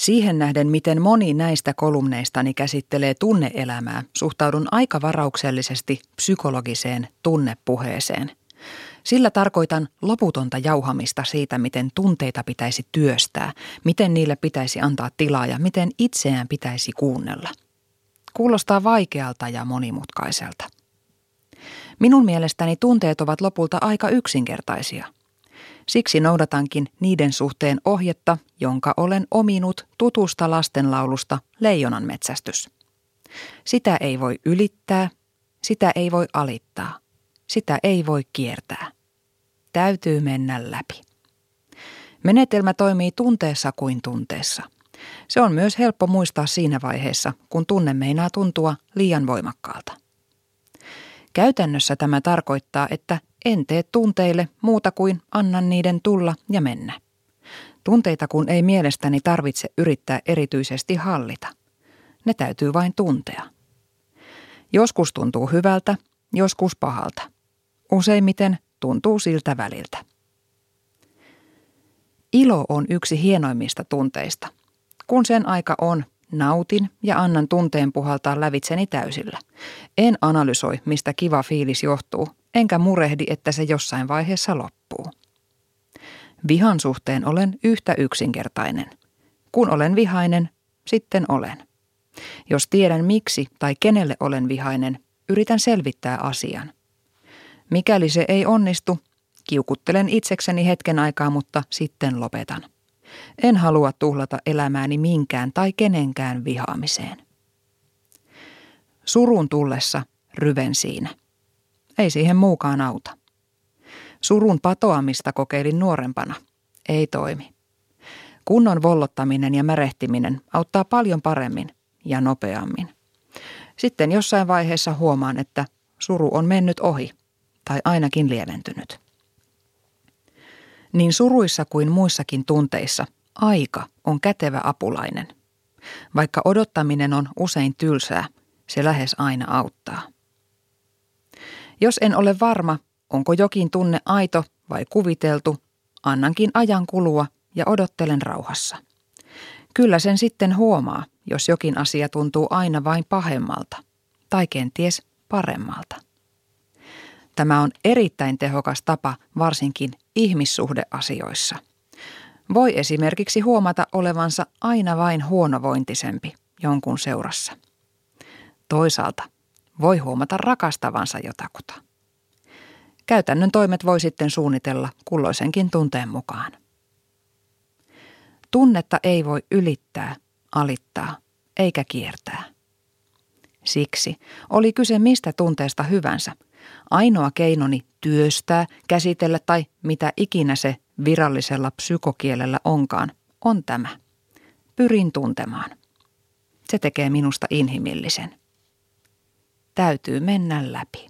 Siihen nähden, miten moni näistä kolumneistani käsittelee tunneelämää, suhtaudun aika varauksellisesti psykologiseen tunnepuheeseen. Sillä tarkoitan loputonta jauhamista siitä, miten tunteita pitäisi työstää, miten niille pitäisi antaa tilaa ja miten itseään pitäisi kuunnella. Kuulostaa vaikealta ja monimutkaiselta. Minun mielestäni tunteet ovat lopulta aika yksinkertaisia – Siksi noudatankin niiden suhteen ohjetta, jonka olen ominut tutusta lastenlaulusta Leijonan metsästys. Sitä ei voi ylittää, sitä ei voi alittaa, sitä ei voi kiertää. Täytyy mennä läpi. Menetelmä toimii tunteessa kuin tunteessa. Se on myös helppo muistaa siinä vaiheessa, kun tunne meinaa tuntua liian voimakkaalta. Käytännössä tämä tarkoittaa, että en tee tunteille muuta kuin annan niiden tulla ja mennä. Tunteita kun ei mielestäni tarvitse yrittää erityisesti hallita. Ne täytyy vain tuntea. Joskus tuntuu hyvältä, joskus pahalta. Useimmiten tuntuu siltä väliltä. Ilo on yksi hienoimmista tunteista. Kun sen aika on, nautin ja annan tunteen puhaltaa lävitseni täysillä. En analysoi, mistä kiva fiilis johtuu, enkä murehdi, että se jossain vaiheessa loppuu. Vihan suhteen olen yhtä yksinkertainen. Kun olen vihainen, sitten olen. Jos tiedän miksi tai kenelle olen vihainen, yritän selvittää asian. Mikäli se ei onnistu, kiukuttelen itsekseni hetken aikaa, mutta sitten lopetan. En halua tuhlata elämääni minkään tai kenenkään vihaamiseen. Surun tullessa ryven siinä. Ei siihen muukaan auta. Surun patoamista kokeilin nuorempana. Ei toimi. Kunnon vollottaminen ja märehtiminen auttaa paljon paremmin ja nopeammin. Sitten jossain vaiheessa huomaan, että suru on mennyt ohi tai ainakin lieventynyt. Niin suruissa kuin muissakin tunteissa aika on kätevä apulainen. Vaikka odottaminen on usein tylsää, se lähes aina auttaa. Jos en ole varma, onko jokin tunne aito vai kuviteltu, annankin ajan kulua ja odottelen rauhassa. Kyllä sen sitten huomaa, jos jokin asia tuntuu aina vain pahemmalta tai kenties paremmalta. Tämä on erittäin tehokas tapa varsinkin ihmissuhdeasioissa. Voi esimerkiksi huomata olevansa aina vain huonovointisempi jonkun seurassa. Toisaalta voi huomata rakastavansa jotakuta. Käytännön toimet voi sitten suunnitella kulloisenkin tunteen mukaan. Tunnetta ei voi ylittää, alittaa eikä kiertää. Siksi, oli kyse mistä tunteesta hyvänsä, ainoa keinoni työstää, käsitellä tai mitä ikinä se virallisella psykokielellä onkaan, on tämä. Pyrin tuntemaan. Se tekee minusta inhimillisen täytyy mennä läpi.